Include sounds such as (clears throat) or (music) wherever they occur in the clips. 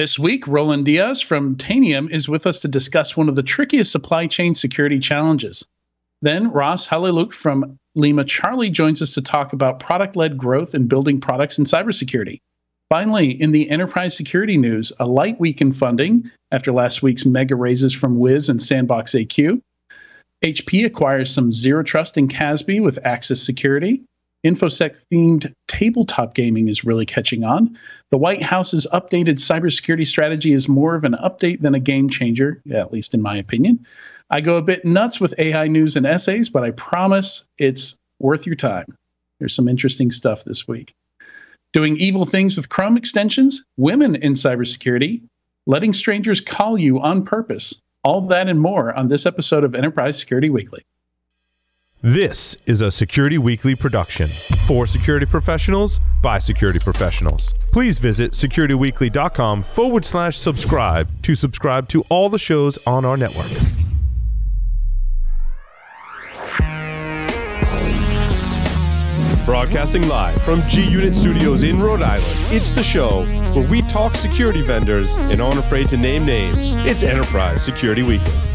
This week, Roland Diaz from Tanium is with us to discuss one of the trickiest supply chain security challenges. Then Ross Haliluk from Lima Charlie joins us to talk about product led growth and building products in cybersecurity. Finally, in the enterprise security news, a light week in funding after last week's mega raises from Wiz and Sandbox AQ. HP acquires some zero trust in CASB with Axis Security. InfoSec themed tabletop gaming is really catching on. The White House's updated cybersecurity strategy is more of an update than a game changer, at least in my opinion. I go a bit nuts with AI news and essays, but I promise it's worth your time. There's some interesting stuff this week. Doing evil things with Chrome extensions, women in cybersecurity, letting strangers call you on purpose. All that and more on this episode of Enterprise Security Weekly. This is a Security Weekly production for security professionals by security professionals. Please visit securityweekly.com forward slash subscribe to subscribe to all the shows on our network. Broadcasting live from G Unit Studios in Rhode Island, it's the show where we talk security vendors and aren't afraid to name names. It's Enterprise Security Weekly.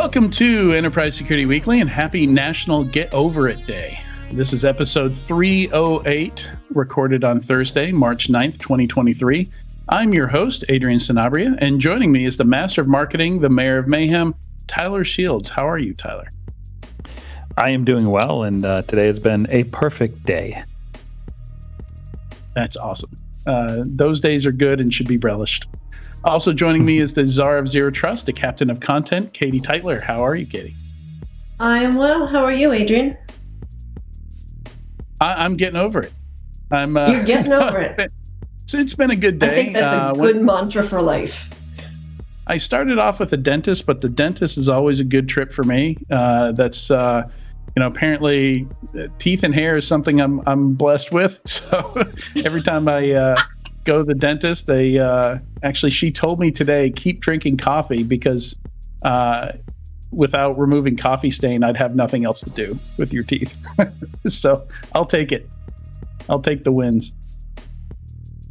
Welcome to Enterprise Security Weekly and happy National Get Over It Day. This is episode 308, recorded on Thursday, March 9th, 2023. I'm your host, Adrian Sanabria, and joining me is the Master of Marketing, the Mayor of Mayhem, Tyler Shields. How are you, Tyler? I am doing well, and uh, today has been a perfect day. That's awesome. Uh, those days are good and should be relished. Also joining me is the czar of zero trust, a captain of content, Katie Teitler. How are you, Katie? I am well. How are you, Adrian? I, am getting over it. I'm. Uh, You're getting over (laughs) it. It's been, it's been a good day. I think that's a uh, good when, mantra for life. I started off with a dentist, but the dentist is always a good trip for me. Uh, that's uh, you know, apparently uh, teeth and hair is something I'm I'm blessed with. (laughs) So every time I uh, go to the dentist, they uh, actually she told me today keep drinking coffee because uh, without removing coffee stain, I'd have nothing else to do with your teeth. (laughs) so I'll take it. I'll take the wins.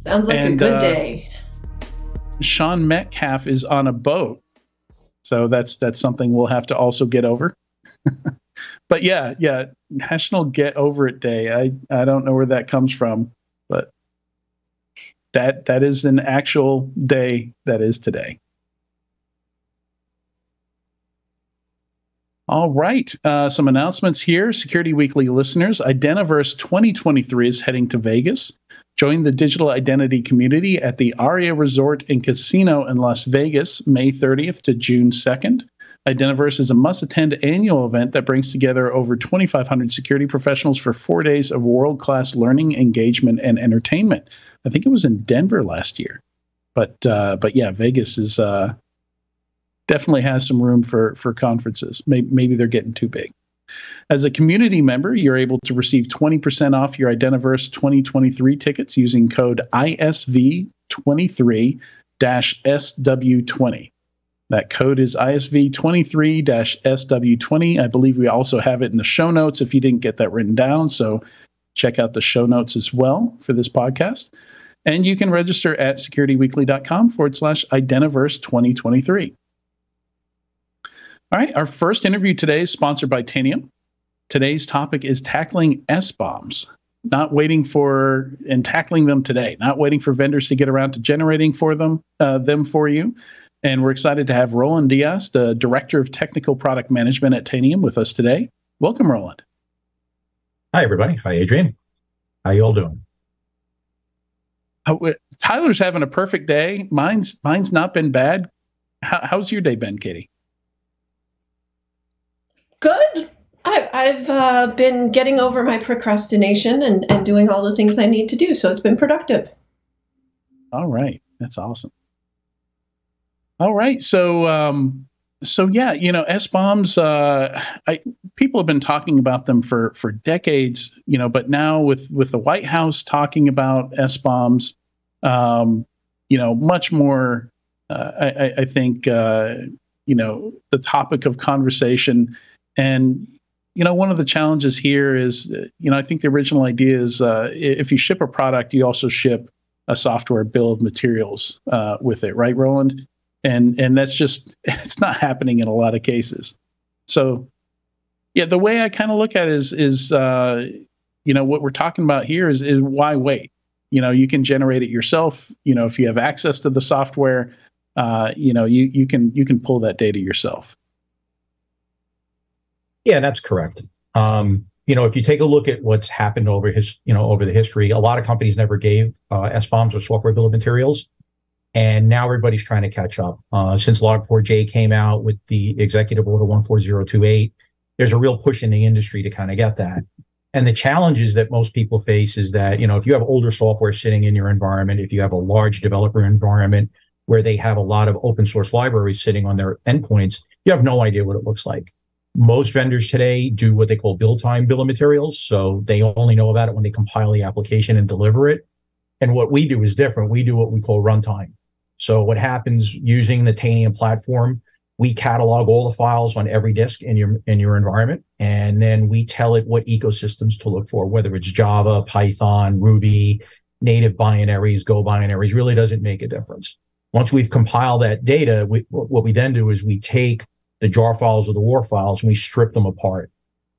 Sounds like and, a good uh, day. Sean Metcalf is on a boat, so that's that's something we'll have to also get over. (laughs) but yeah, yeah, National Get Over It Day. I I don't know where that comes from, that that is an actual day that is today. All right, uh, some announcements here. Security Weekly listeners, Identiverse 2023 is heading to Vegas. Join the digital identity community at the Aria Resort and Casino in Las Vegas, May 30th to June 2nd. Identiverse is a must attend annual event that brings together over 2,500 security professionals for four days of world class learning, engagement, and entertainment. I think it was in Denver last year. But uh, but yeah, Vegas is uh, definitely has some room for for conferences. Maybe, maybe they're getting too big. As a community member, you're able to receive 20% off your Identiverse 2023 tickets using code ISV23-SW20. That code is ISV23-SW20. I believe we also have it in the show notes if you didn't get that written down. So check out the show notes as well for this podcast. And you can register at securityweekly.com forward slash Identiverse 2023. All right, our first interview today is sponsored by Tanium. Today's topic is tackling SBOMs, not waiting for and tackling them today, not waiting for vendors to get around to generating for them uh, them for you. And we're excited to have Roland Diaz, the Director of Technical Product Management at Tanium, with us today. Welcome, Roland. Hi, everybody. Hi, Adrian. How you all doing? Tyler's having a perfect day. Mine's mine's not been bad. How, how's your day been, Katie? Good. I, I've uh, been getting over my procrastination and, and doing all the things I need to do, so it's been productive. All right, that's awesome. All right. So, um, so yeah, you know, SBOMs, uh, I, people have been talking about them for, for decades, you know, but now with, with the White House talking about SBOMs, um, you know, much more, uh, I, I, think, uh, you know, the topic of conversation and, you know, one of the challenges here is, you know, I think the original idea is uh, if you ship a product, you also ship a software bill of materials uh, with it, right, Roland? And and that's just (laughs) it's not happening in a lot of cases. So, yeah, the way I kind of look at it is is uh, you know what we're talking about here is is why wait? You know, you can generate it yourself. You know, if you have access to the software, uh, you know, you you can you can pull that data yourself. Yeah, that's correct. Um, you know, if you take a look at what's happened over his, you know, over the history, a lot of companies never gave uh, SBOMs or software bill of materials, and now everybody's trying to catch up. Uh, since Log4j came out with the Executive Order 14028, there's a real push in the industry to kind of get that. And the challenges that most people face is that, you know, if you have older software sitting in your environment, if you have a large developer environment where they have a lot of open source libraries sitting on their endpoints, you have no idea what it looks like most vendors today do what they call build time bill of materials. So they only know about it when they compile the application and deliver it. And what we do is different. We do what we call runtime. So what happens using the Tanium platform, we catalog all the files on every disk in your in your environment, and then we tell it what ecosystems to look for, whether it's Java, Python, Ruby, native binaries, Go binaries, really doesn't make a difference. Once we've compiled that data, we, what we then do is we take the jar files or the war files and we strip them apart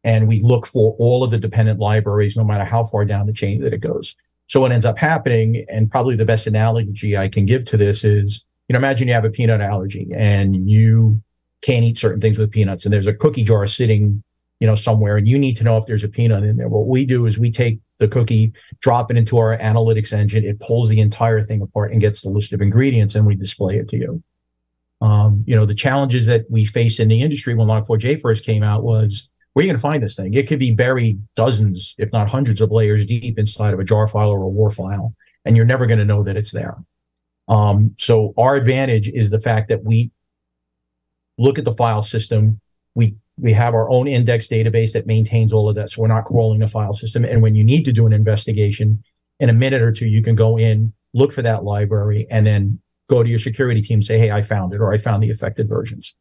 and we look for all of the dependent libraries, no matter how far down the chain that it goes. So what ends up happening, and probably the best analogy I can give to this is, you know, imagine you have a peanut allergy and you can't eat certain things with peanuts, and there's a cookie jar sitting, you know, somewhere, and you need to know if there's a peanut in there. What we do is we take the cookie, drop it into our analytics engine, it pulls the entire thing apart and gets the list of ingredients, and we display it to you. Um, you know, the challenges that we face in the industry when Log4j first came out was where are you going to find this thing? It could be buried dozens, if not hundreds of layers deep inside of a jar file or a war file, and you're never going to know that it's there. Um, so our advantage is the fact that we look at the file system. We we have our own index database that maintains all of that, so we're not crawling the file system. And when you need to do an investigation, in a minute or two, you can go in, look for that library, and then go to your security team, say, "Hey, I found it," or "I found the affected versions."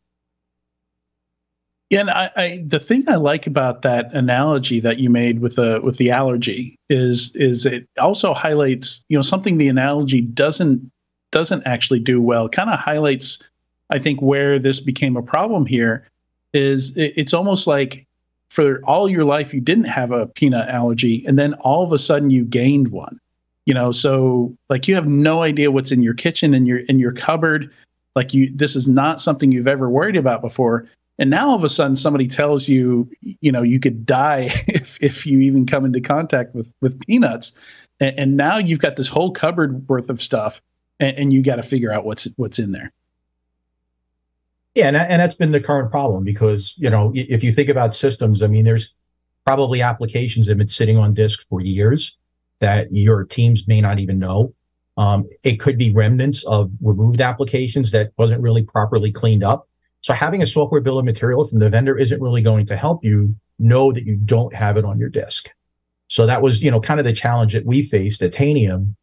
Yeah, and I, I, the thing I like about that analogy that you made with the with the allergy is is it also highlights you know something the analogy doesn't doesn't actually do well. Kind of highlights, I think, where this became a problem here. Is it, it's almost like for all your life you didn't have a peanut allergy, and then all of a sudden you gained one you know so like you have no idea what's in your kitchen and your in your cupboard like you this is not something you've ever worried about before and now all of a sudden somebody tells you you know you could die (laughs) if if you even come into contact with with peanuts and, and now you've got this whole cupboard worth of stuff and, and you got to figure out what's what's in there yeah and, and that's been the current problem because you know if you think about systems i mean there's probably applications that have been sitting on disk for years that your teams may not even know. Um, it could be remnants of removed applications that wasn't really properly cleaned up. So having a software bill of material from the vendor isn't really going to help you know that you don't have it on your disk. So that was, you know, kind of the challenge that we faced at Tanium.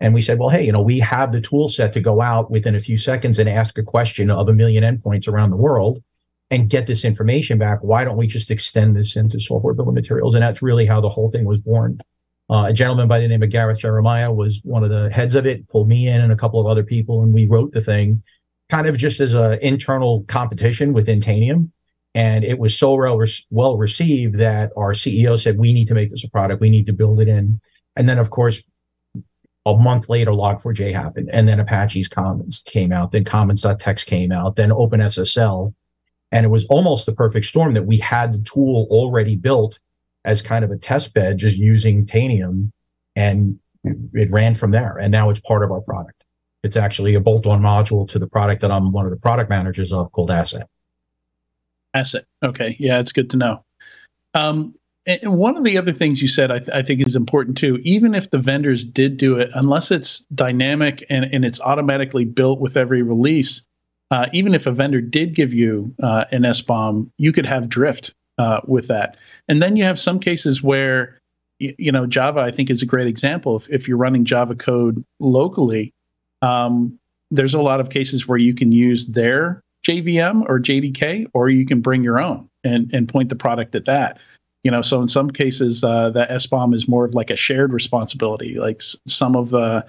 And we said, well, hey, you know, we have the tool set to go out within a few seconds and ask a question of a million endpoints around the world and get this information back. Why don't we just extend this into software bill of materials? And that's really how the whole thing was born. Uh, a gentleman by the name of Gareth Jeremiah was one of the heads of it, pulled me in and a couple of other people, and we wrote the thing kind of just as an internal competition within Tanium. And it was so well, well received that our CEO said, we need to make this a product. We need to build it in. And then, of course, a month later, Log4j happened. And then Apache's Commons came out. Then Commons Text came out. Then OpenSSL. And it was almost the perfect storm that we had the tool already built as kind of a test bed, just using Tanium, and it ran from there. And now it's part of our product. It's actually a bolt-on module to the product that I'm one of the product managers of called Asset. Asset. Okay, yeah, it's good to know. Um, and one of the other things you said, I, th- I, think, is important too. Even if the vendors did do it, unless it's dynamic and, and it's automatically built with every release, uh, even if a vendor did give you uh, an SBOM, you could have drift uh, with that. And then you have some cases where, you, you, know, Java, I think, is a great example. If, if you're running Java code locally, um, there's a lot of cases where you can use their JVM or JDK, or you can bring your own. and and point the product at that. You know, so in some cases, uh, that SBOM is more of like a shared responsibility. Like s- some of the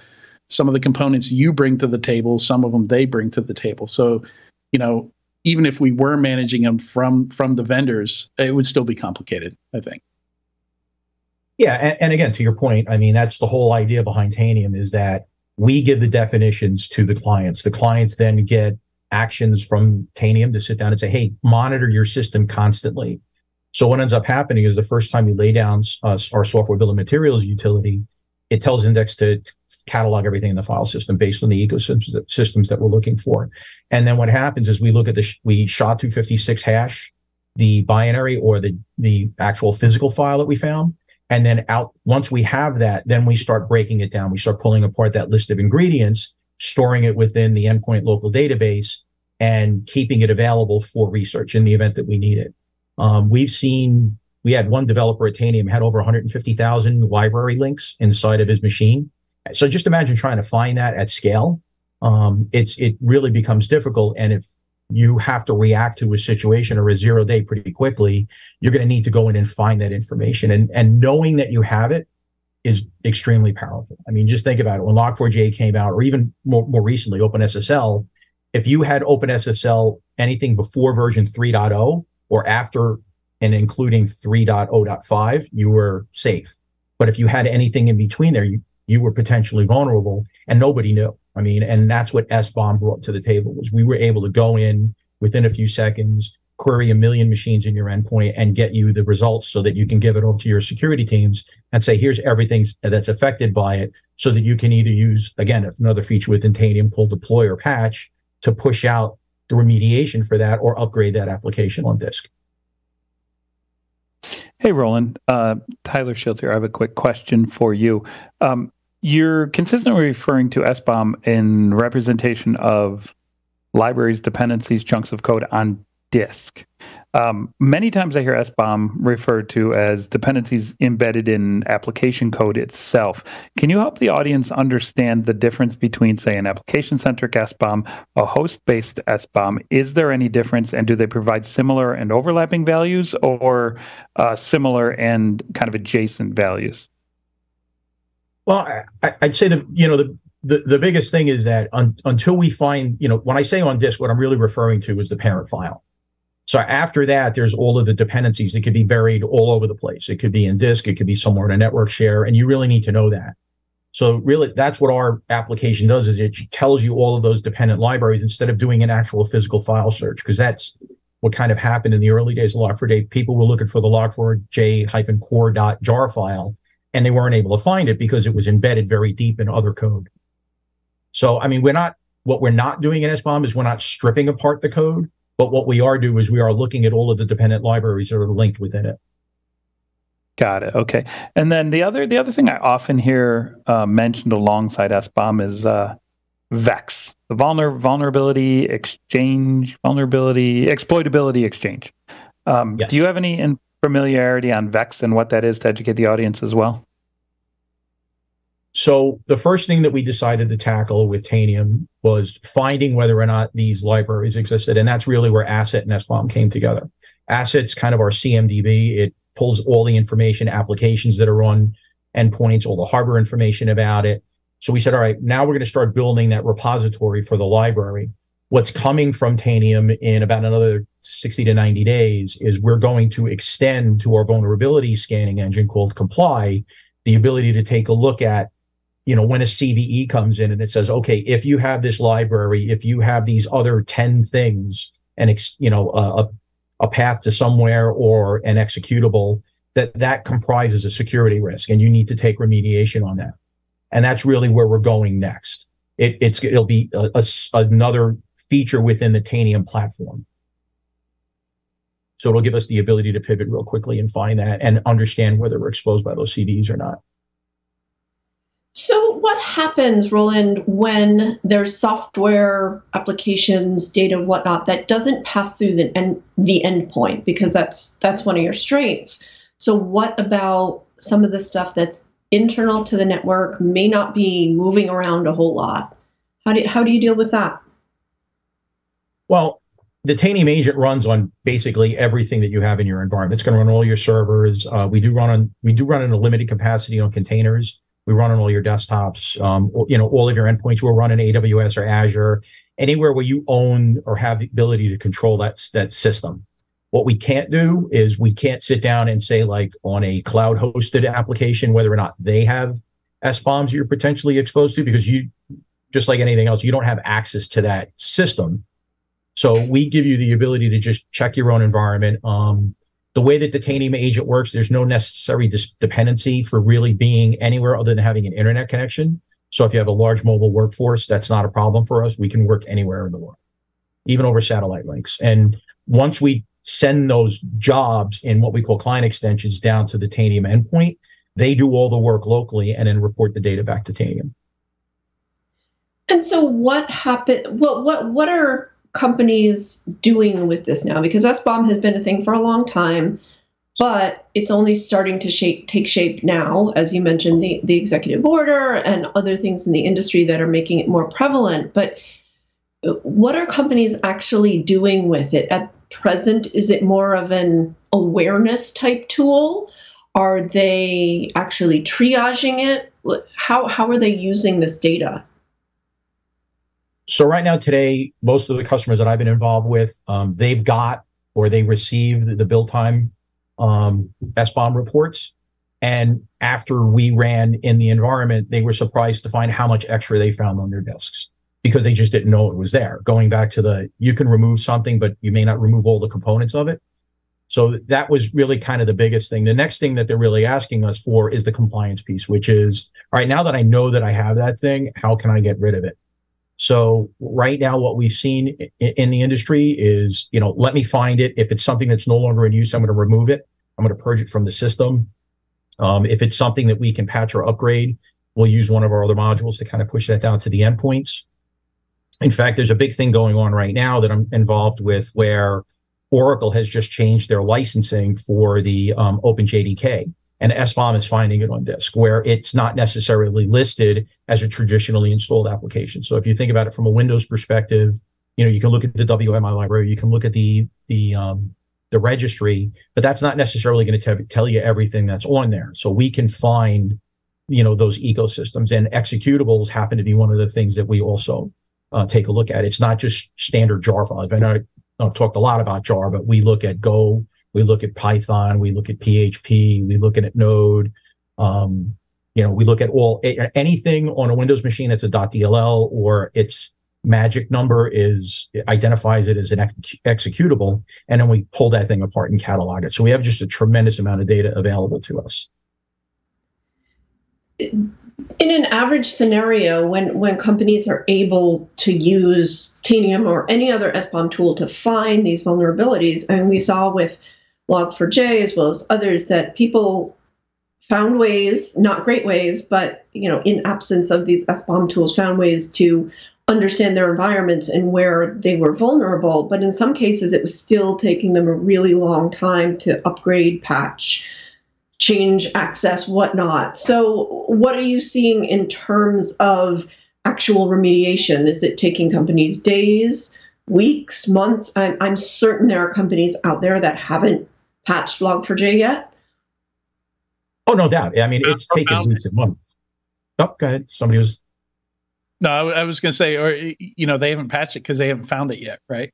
some of the components you bring to the table, some of them they bring to the table. So, you know, even if we were managing them from from the vendors, it would still be complicated. I think. Yeah, and, and again, to your point, I mean that's the whole idea behind Tanium is that we give the definitions to the clients. The clients then get actions from Tanium to sit down and say, "Hey, monitor your system constantly." So what ends up happening is the first time you lay down uh, our software bill of materials utility, it tells Index to catalog everything in the file system based on the ecosystems systems that we're looking for. And then what happens is we look at the we SHA-256 hash the binary or the the actual physical file that we found and then out, once we have that, then we start breaking it down. We start pulling apart that list of ingredients, storing it within the endpoint local database and keeping it available for research in the event that we need it. Um, we've seen, we had one developer at Tanium had over 150,000 library links inside of his machine. So just imagine trying to find that at scale. Um, it's, it really becomes difficult. And if you have to react to a situation or a zero day pretty quickly, you're going to need to go in and find that information. And, and knowing that you have it is extremely powerful. I mean, just think about it. When Log4j came out, or even more, more recently, OpenSSL, if you had OpenSSL anything before version 3.0 or after and including 3.0.5, you were safe. But if you had anything in between there, you, you were potentially vulnerable and nobody knew. I mean, and that's what SBOM brought to the table was we were able to go in within a few seconds, query a million machines in your endpoint and get you the results so that you can give it over to your security teams and say, here's everything that's affected by it so that you can either use, again, another feature within Tanium called deploy or patch to push out the remediation for that or upgrade that application on disk. Hey, Roland. Uh, Tyler Shields here. I have a quick question for you. Um, you're consistently referring to SBOM in representation of libraries, dependencies, chunks of code on disk. Um, many times I hear SBOM referred to as dependencies embedded in application code itself. Can you help the audience understand the difference between, say, an application centric SBOM, a host based SBOM? Is there any difference, and do they provide similar and overlapping values, or uh, similar and kind of adjacent values? Well, I, would say that you know the, the the biggest thing is that un, until we find you know when I say on disk, what I'm really referring to is the parent file. So after that, there's all of the dependencies that could be buried all over the place. It could be in disk, it could be somewhere in a network share, and you really need to know that. So really, that's what our application does is it tells you all of those dependent libraries instead of doing an actual physical file search, because that's what kind of happened in the early days of Log4j. People were looking for the log4j-core.jar file, and they weren't able to find it because it was embedded very deep in other code. So, I mean, we're not, what we're not doing in SBOM is we're not stripping apart the code but what we are doing is we are looking at all of the dependent libraries that are linked within it. Got it. Okay. And then the other the other thing I often hear uh, mentioned alongside SBOM is uh, VEX, the vulner, vulnerability exchange, vulnerability exploitability exchange. Um, yes. Do you have any familiarity on VEX and what that is to educate the audience as well? So the first thing that we decided to tackle with Tanium was finding whether or not these libraries existed. And that's really where Asset and SBOM came together. Asset's kind of our CMDB. It pulls all the information, applications that are on endpoints, all the hardware information about it. So we said, all right, now we're going to start building that repository for the library. What's coming from Tanium in about another 60 to 90 days is we're going to extend to our vulnerability scanning engine called Comply the ability to take a look at you know, when a CVE comes in and it says, okay, if you have this library, if you have these other 10 things and, it's you know, a, a path to somewhere or an executable, that that comprises a security risk and you need to take remediation on that. And that's really where we're going next. It, it's, it'll be a, a, another feature within the Tanium platform. So it'll give us the ability to pivot real quickly and find that and understand whether we're exposed by those CVEs or not. So, what happens, Roland, when there's software applications, data, whatnot that doesn't pass through the end the endpoint because that's that's one of your strengths. So, what about some of the stuff that's internal to the network may not be moving around a whole lot? How do how do you deal with that? Well, the Tanium agent runs on basically everything that you have in your environment. It's going to run all your servers. Uh, we do run on we do run in a limited capacity on containers. We run on all your desktops. Um, you know, all of your endpoints will run in AWS or Azure, anywhere where you own or have the ability to control that that system. What we can't do is we can't sit down and say like on a cloud hosted application whether or not they have SBOMs you're potentially exposed to because you just like anything else, you don't have access to that system. So we give you the ability to just check your own environment. Um, the way that the agent works, there's no necessary dis- dependency for really being anywhere other than having an internet connection. So if you have a large mobile workforce, that's not a problem for us. We can work anywhere in the world, even over satellite links. And once we send those jobs in what we call client extensions down to the Tanium endpoint, they do all the work locally and then report the data back to Tanium. And so what happened what what what are companies doing with this now? Because SBOM has been a thing for a long time, but it's only starting to shape take shape now, as you mentioned, the, the executive order and other things in the industry that are making it more prevalent. But what are companies actually doing with it at present? Is it more of an awareness type tool? Are they actually triaging it? How, how are they using this data? So right now, today, most of the customers that I've been involved with, um, they've got or they received the build time um, SBOM reports. And after we ran in the environment, they were surprised to find how much extra they found on their disks because they just didn't know it was there. Going back to the, you can remove something, but you may not remove all the components of it. So that was really kind of the biggest thing. The next thing that they're really asking us for is the compliance piece, which is, all right, now that I know that I have that thing, how can I get rid of it? So right now, what we've seen in, the industry is, you know, let me find it. If it's something that's no longer in use, I'm going to remove it. I'm going to purge it from the system. Um, if it's something that we can patch or upgrade, we'll use one of our other modules to kind of push that down to the endpoints. In fact, there's a big thing going on right now that I'm involved with where Oracle has just changed their licensing for the um, OpenJDK and SBOM is finding it on disk where it's not necessarily listed as a traditionally installed application. So if you think about it from a Windows perspective, you know, you can look at the WMI library, you can look at the the um, the registry, but that's not necessarily going to tell you everything that's on there. So we can find, you know, those ecosystems and executables happen to be one of the things that we also uh, take a look at. It's not just standard jar files. I know I've talked a lot about jar, but we look at Go, we look at Python, we look at PHP, we look at Node. Um, you know, we look at all anything on a Windows machine that's a .dll or its magic number is identifies it as an ex- executable, and then we pull that thing apart and catalog it. So we have just a tremendous amount of data available to us. In an average scenario, when when companies are able to use Tanium or any other SBOM tool to find these vulnerabilities, I and mean, we saw with Log4j as well as others that people found ways, not great ways, but you know, in absence of these SBOM tools, found ways to understand their environments and where they were vulnerable. But in some cases, it was still taking them a really long time to upgrade, patch, change access, whatnot. So, what are you seeing in terms of actual remediation? Is it taking companies days, weeks, months? I'm, I'm certain there are companies out there that haven't patched Log4j yet? Oh, no doubt. I mean, it's taken weeks and months. Oh, go ahead. Somebody was. No, I, was going to say, or you know, they haven't patched it because they haven't found it yet, right?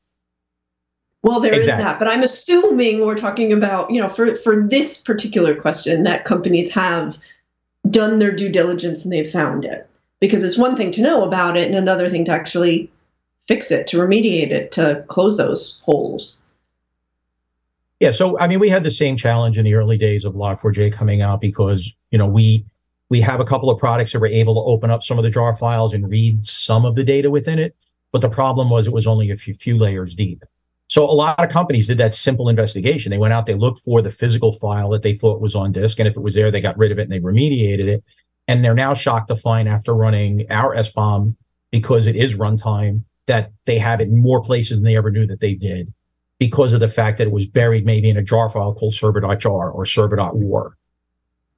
Well, there exactly. is that, but I'm assuming we're talking about, you know, for for this particular question, that companies have done their due diligence and they've found it. Because it's one thing to know about it, and another thing to actually fix it, to remediate it, to close those holes. Yeah, so I mean, we had the same challenge in the early days of Log4j coming out because you know we we have a couple of products that were able to open up some of the jar files and read some of the data within it, but the problem was it was only a few, few layers deep. So a lot of companies did that simple investigation. They went out, they looked for the physical file that they thought was on disk, and if it was there, they got rid of it and they remediated it. And they're now shocked to find after running our SBOM because it is runtime that they have it in more places than they ever knew that they did because of the fact that it was buried maybe in a jar file called server.jar or server.war.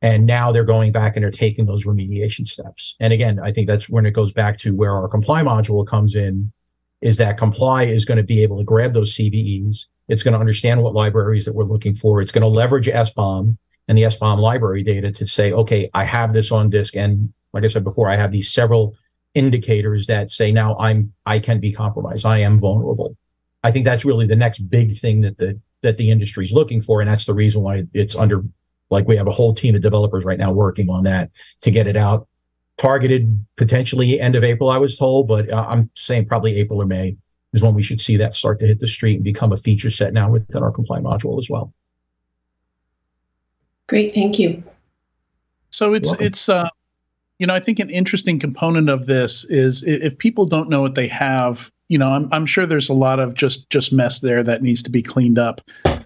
And now they're going back and they're taking those remediation steps. And again, I think that's when it goes back to where our comply module comes in is that comply is going to be able to grab those CVEs. It's going to understand what libraries that we're looking for. It's going to leverage SBOM and the SBOM library data to say, okay, I have this on disk. And like I said before, I have these several indicators that say now I'm I can be compromised. I am vulnerable. I think that's really the next big thing that the that the industry is looking for, and that's the reason why it's under like we have a whole team of developers right now working on that to get it out targeted potentially end of April, I was told, but uh, I'm saying probably April or May is when we should see that start to hit the street and become a feature set now within our comply module as well. Great, thank you. So it's it's uh, you know I think an interesting component of this is if people don't know what they have, you know I'm I'm sure there's a lot of just just mess there that needs to be cleaned up.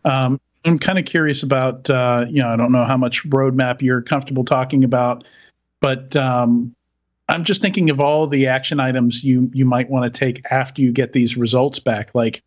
Um, I'm kind of curious about uh, you know I don't know how much roadmap you're comfortable talking about but um, I'm just thinking of all the action items you you might want to take after you get these results back. Like,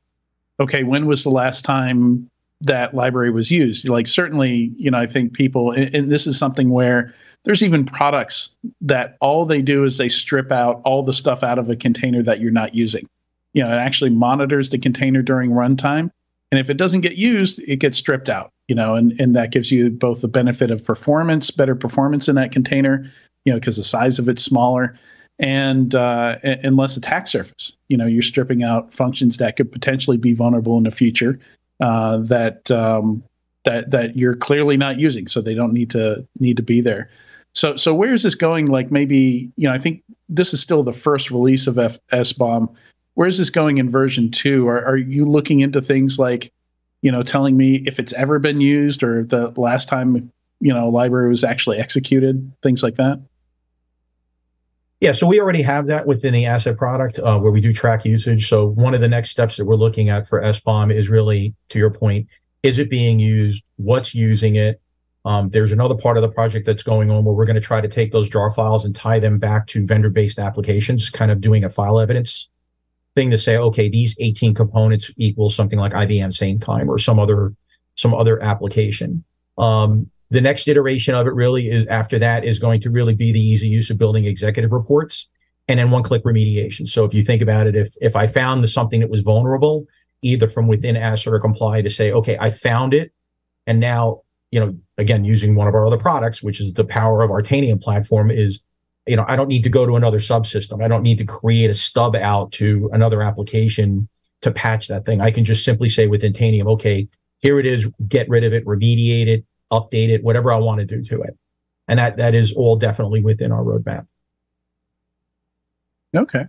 okay, when was the last time that library was used? Like, certainly, you know, I think people, and, and this is something where there's even products that all they do is they strip out all the stuff out of a container that you're not using. You know, it actually monitors the container during runtime. And if it doesn't get used, it gets stripped out, you know, and, and that gives you both the benefit of performance, better performance in that container, you know, because the size of it's smaller and uh, and less attack surface. You know, you're stripping out functions that could potentially be vulnerable in the future uh, that um, that that you're clearly not using, so they don't need to need to be there. So so where is this going? Like maybe you know, I think this is still the first release of F- SBOM. Where is this going in version two? Are are you looking into things like you know, telling me if it's ever been used or the last time you know library was actually executed, things like that? Yeah, so we already have that within the asset product uh, where we do track usage. So one of the next steps that we're looking at for SBOM is really, to your point, is it being used? What's using it? Um, there's another part of the project that's going on where we're going to try to take those jar files and tie them back to vendor-based applications, kind of doing a file evidence thing to say, okay, these 18 components equal something like IBM Sametime or some other some other application. Um, the next iteration of it really is after that is going to really be the easy use of building executive reports and then one click remediation. So if you think about it, if if I found the, something that was vulnerable, either from within ASSET or comply to say, okay, I found it, and now, you know, again, using one of our other products, which is the power of our Tanium platform, is you know, I don't need to go to another subsystem. I don't need to create a stub out to another application to patch that thing. I can just simply say within Tanium, okay, here it is, get rid of it, remediate it, update it, whatever I want to do to it. And that that is all definitely within our roadmap. Okay.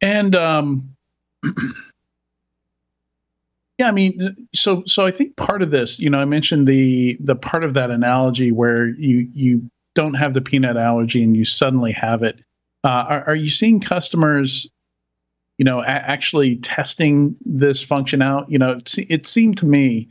And um (clears throat) yeah, I mean so so I think part of this, you know, I mentioned the the part of that analogy where you you don't have the peanut allergy and you suddenly have it. Uh, are, are you seeing customers you know, a- actually testing this function out. You know, it, it, seemed to me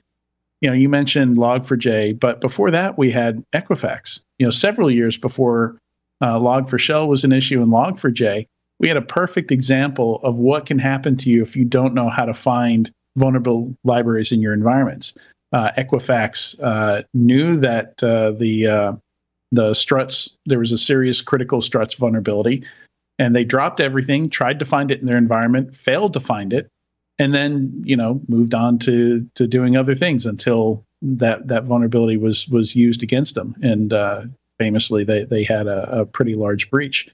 you know, you mentioned Log4j, but before that we had Equifax. You know, several years before uh, Log4Shell was an issue in Log4j, we had a perfect example of what can happen to you if you don't know how to find vulnerable libraries in your environments. Uh, Equifax uh, knew that uh, the uh, the struts there was a serious critical struts vulnerability, and they dropped everything, tried to find it in their environment, failed to find it, and then you know moved on to to doing other things until that that vulnerability was was used against them. And uh, famously they they had a, a, pretty large breach.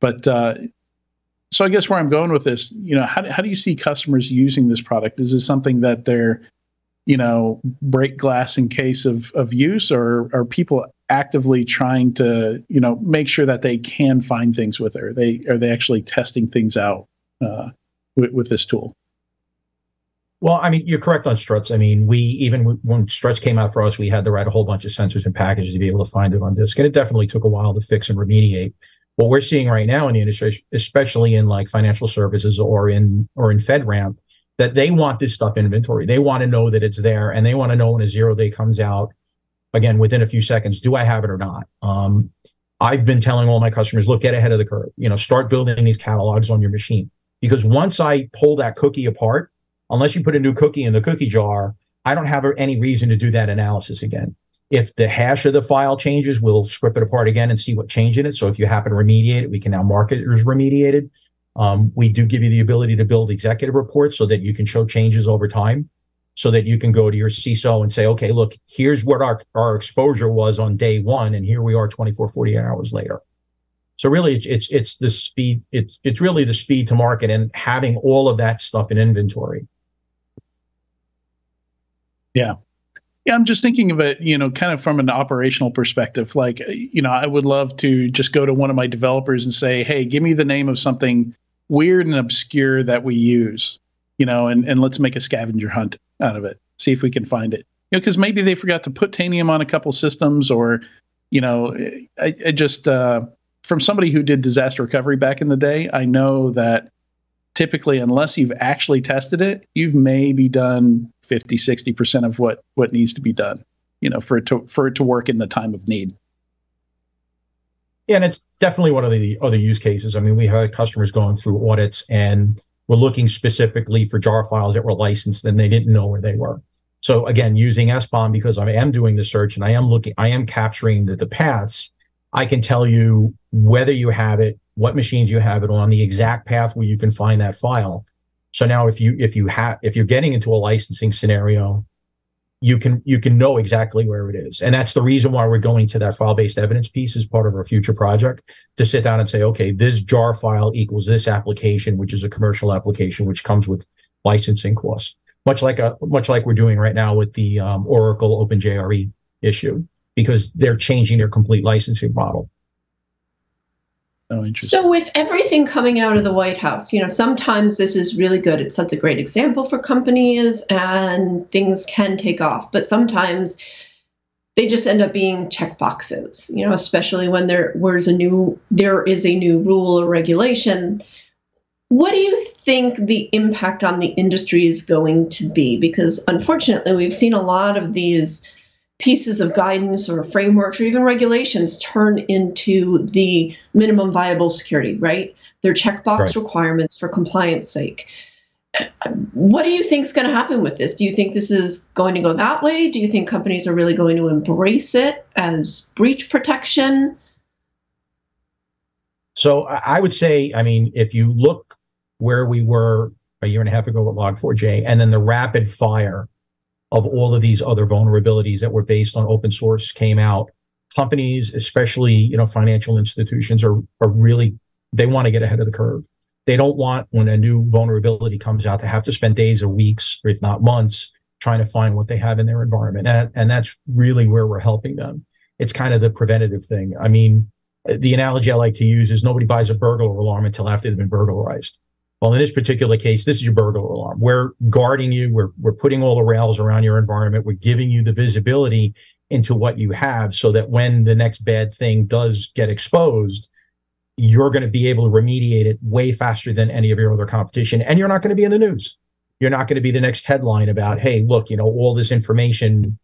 But uh, so i guess where i'm going with this you know how, how do you see customers using this product? Is this something that they're you know break glass in case of of use or are people actively trying to you know make sure that they can find things with it are they are they actually testing things out uh, with, with this tool well, I mean, you're correct on struts. I mean, we even when struts came out for us, we had to write a whole bunch of sensors and packages to be able to find it on disk, and it definitely took a while to fix and remediate. What we're seeing right now in the industry, especially in like financial services or in or in FedRAMP, that they want this stuff inventory. They want to know that it's there, and they want to know when a zero day comes out. Again, within a few seconds, do I have it or not? Um, I've been telling all my customers, look, get ahead of the curve. You know, start building these catalogs on your machine because once I pull that cookie apart unless you put a new cookie in the cookie jar, I don't have any reason to do that analysis again. If the hash of the file changes, we'll strip it apart again and see what changed in it. So if you happen to remediate it, we can now mark it as remediated. Um, we do give you the ability to build executive reports so that you can show changes over time, so that you can go to your CISO and say, okay, look, here's what our, our exposure was on day one, and here we are 24, 48 hours later. So really, it's it's it's the speed. It's it's really the speed to market and having all of that stuff in inventory. Yeah. Yeah, I'm just thinking of it, you know, kind of from an operational perspective. Like, you know, I would love to just go to one of my developers and say, hey, give me the name of something weird and obscure that we use, you know, and, and let's make a scavenger hunt out of it. See if we can find it. You know, because maybe they forgot to put Tanium on a couple systems or, you know, I, I just, uh, from somebody who did disaster recovery back in the day, I know that typically unless you've actually tested it you've maybe done 50 60% of what what needs to be done you know for it to for it to work in the time of need. Yeah and it's definitely one of the other use cases. I mean we had customers going through audits and we're looking specifically for jar files that were licensed and they didn't know where they were. So again using SBOM because i am doing the search and i am looking i am capturing the, the paths i can tell you whether you have it what machines you have it on, the exact path where you can find that file. So now if you if you have if you're getting into a licensing scenario, you can you can know exactly where it is. And that's the reason why we're going to that file-based evidence piece as part of our future project to sit down and say, okay, this jar file equals this application, which is a commercial application, which comes with licensing costs. Much like a much like we're doing right now with the um, Oracle OpenJRE issue, because they're changing their complete licensing model. Oh. So, with everything coming out of the White House, you know, sometimes this is really good. It sets a great example for companies and things can take off. But sometimes they just end up being check boxes, you know, especially when there was a new there is a new rule or regulation. What do you think the impact on the industry is going to be? Because unfortunately, we've seen a lot of these pieces of guidance or frameworks or even regulations turn into the minimum viable security, right? They're checkbox right. requirements for compliance sake. What do you think is going to happen with this? Do you think this is going to go that way? Do you think companies are really going to embrace it as breach protection? So I would say, I mean, if you look where we were a year and a half ago with Log4j, and then the rapid fire of all of these other vulnerabilities that were based on open source came out, companies, especially you know financial institutions, are are really they want to get ahead of the curve. They don't want when a new vulnerability comes out to have to spend days or weeks, or if not months, trying to find what they have in their environment, and and that's really where we're helping them. It's kind of the preventative thing. I mean, the analogy I like to use is nobody buys a burglar alarm until after they've been burglarized. Well, in this particular case, this is your burglar alarm. We're guarding you. We're, we're putting all the rails around your environment. We're giving you the visibility into what you have so that when the next bad thing does get exposed, you're going to be able to remediate it way faster than any of your other competition. And you're not going to be in the news. You're not going to be the next headline about, hey, look, you know, all this information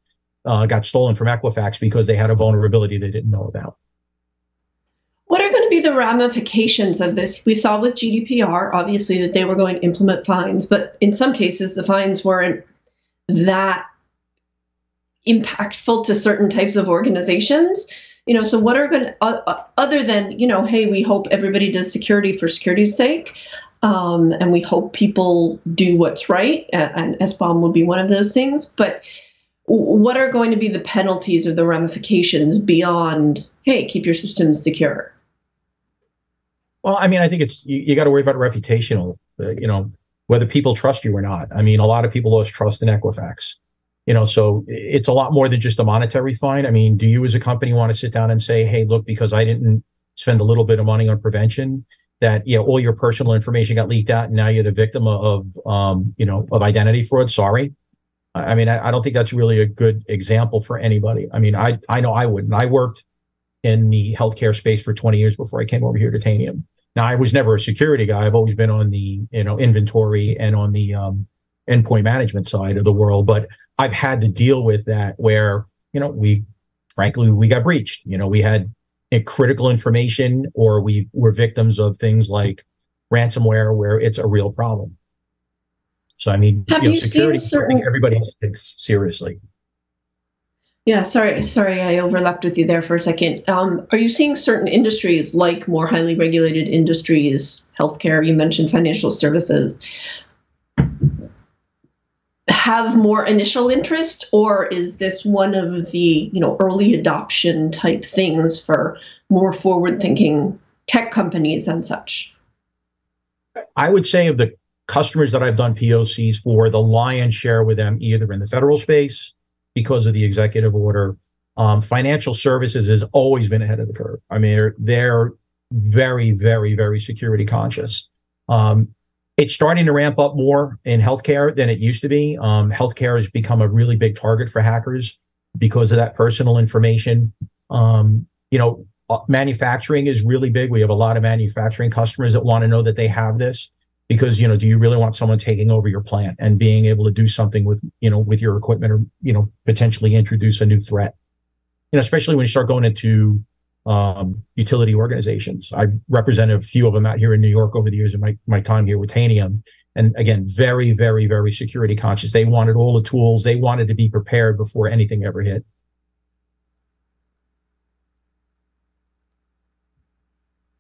uh, got stolen from Equifax because they had a vulnerability they didn't know about. What are going to the ramifications of this? We saw with GDPR, obviously, that they were going to implement fines, but in some cases, the fines weren't that impactful to certain types of organizations. You know, so what are going to, uh, other than, you know, hey, we hope everybody does security for security's sake, um, and we hope people do what's right, and, and SBOM will be one of those things, but what are going to be the penalties or the ramifications beyond, hey, keep your systems secure? Well, I mean, I think it's you, you got to worry about reputational, uh, you know, whether people trust you or not. I mean, a lot of people lost trust in Equifax. You know, so it's a lot more than just a monetary fine. I mean, do you as a company want to sit down and say, "Hey, look, because I didn't spend a little bit of money on prevention, that know all your personal information got leaked out, and now you're the victim of, um, you know, of identity fraud"? Sorry. I mean, I, I don't think that's really a good example for anybody. I mean, I I know I wouldn't. I worked in the healthcare space for 20 years before I came over here to Tanium. Now, I was never a security guy. I've always been on the you know inventory and on the um, endpoint management side of the world. But I've had to deal with that where you know we, frankly, we got breached. You know, we had critical information, or we were victims of things like ransomware, where it's a real problem. So I mean, have you, know, security, seen certain everybody takes seriously. Yeah, sorry, sorry, I overlapped with you there for a second. Um, are you seeing certain industries, like more highly regulated industries, healthcare, you mentioned financial services, have more initial interest, or is this one of the you know early adoption type things for more forward thinking tech companies and such? I would say of the customers that I've done POCs for, the lion's share with them, either in the federal space because of the executive order. Um, financial services has always been ahead of the curve. I mean, they're, they're very, very, very security conscious. Um, it's starting to ramp up more in healthcare than it used to be. Um, healthcare has become a really big target for hackers because of that personal information. Um, you know, uh, manufacturing is really big. We have a lot of manufacturing customers that want to know that they have this because you know do you really want someone taking over your plant and being able to do something with you know with your equipment or you know potentially introduce a new threat? You know especially when you start going into um, utility organizations. I've represented a few of them out here in new york over the years of my, my time here with tanium. And again very very very security conscious. They wanted all the tools. They wanted to be prepared before anything ever hit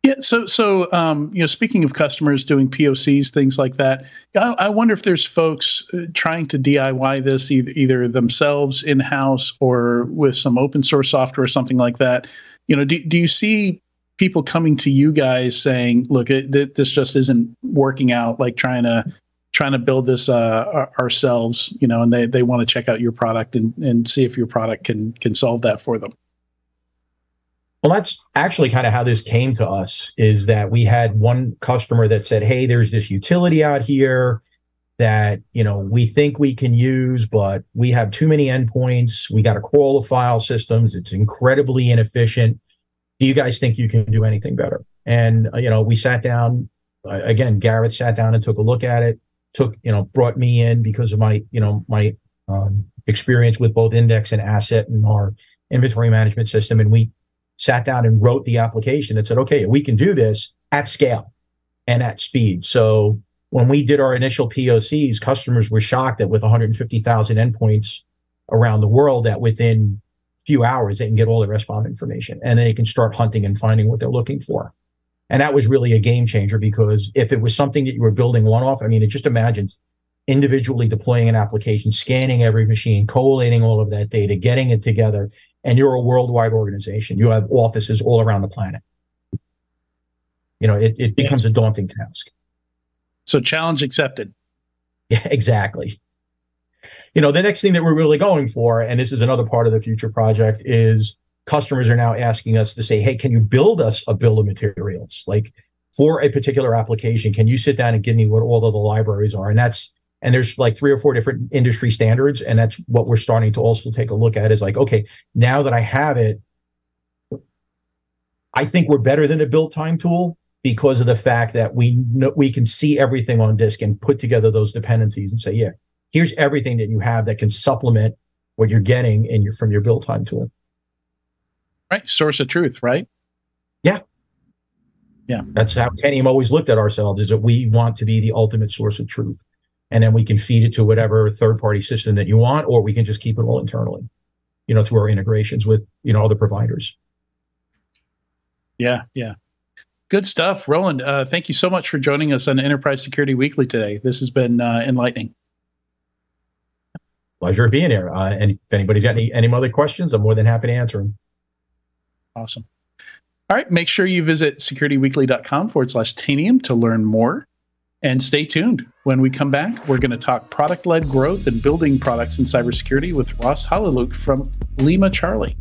Yeah. So, so um, you know, speaking of customers doing POCs, things like that, I, I wonder if there's folks uh, trying to DIY this either, either themselves in house or with some open source software or something like that. You know, do, do you see people coming to you guys saying, "Look, it, th- this just isn't working out," like trying to trying to build this uh, ourselves, you know, and they, they want to check out your product and, and see if your product can can solve that for them. Well, that's actually kind of how this came to us is that we had one customer that said, Hey, there's this utility out here that, you know, we think we can use, but we have too many endpoints. We got to crawl the file systems. It's incredibly inefficient. Do you guys think you can do anything better? And, you know, we sat down uh, again, Garrett sat down and took a look at it, took, you know, brought me in because of my, you know, my um, experience with both index and asset and our inventory management system. And we, sat down and wrote the application and said, okay, we can do this at scale and at speed. So when we did our initial POCs, customers were shocked that with 150,000 endpoints around the world, that within a few hours they can get all the SBOM information and they can start hunting and finding what they're looking for. And that was really a game changer because if it was something that you were building one off, I mean, it just imagines individually deploying an application, scanning every machine, collating all of that data, getting it together, and you're a worldwide organization. You have offices all around the planet. You know, it, it becomes yes. a daunting task. So challenge accepted. Yeah, (laughs) exactly. You know, the next thing that we're really going for, and this is another part of the future project, is customers are now asking us to say, hey, can you build us a bill of materials? Like for a particular application, can you sit down and give me what all of the libraries are? And that's and there's like three or four different industry standards. And that's what we're starting to also take a look at is like okay now that i have it i think we're better than a build time tool because of the fact that we know, we can see everything on disk and put together those dependencies and say yeah here's everything that you have that can supplement what you're getting in your from your build time tool. Right. Source of truth right? Yeah. Yeah. That's how Tanium always looked at ourselves is that we want to be the ultimate source of truth and then we can feed it to whatever third party system that you want, or we can just keep it all internally, you know, through our integrations with, you know, other providers. Yeah, yeah. Good stuff. Roland, uh, thank you so much for joining us on Enterprise Security Weekly today. This has been uh, enlightening. Pleasure of being here. Uh, and if anybody's got any, any other questions, I'm more than happy to answer them. Awesome. All right. Make sure you visit securityweekly.com forward slash Tanium to learn more. And stay tuned. When we come back, we're going to talk product led growth and building products in cybersecurity with Ross Haleliuk from LimaCharlie.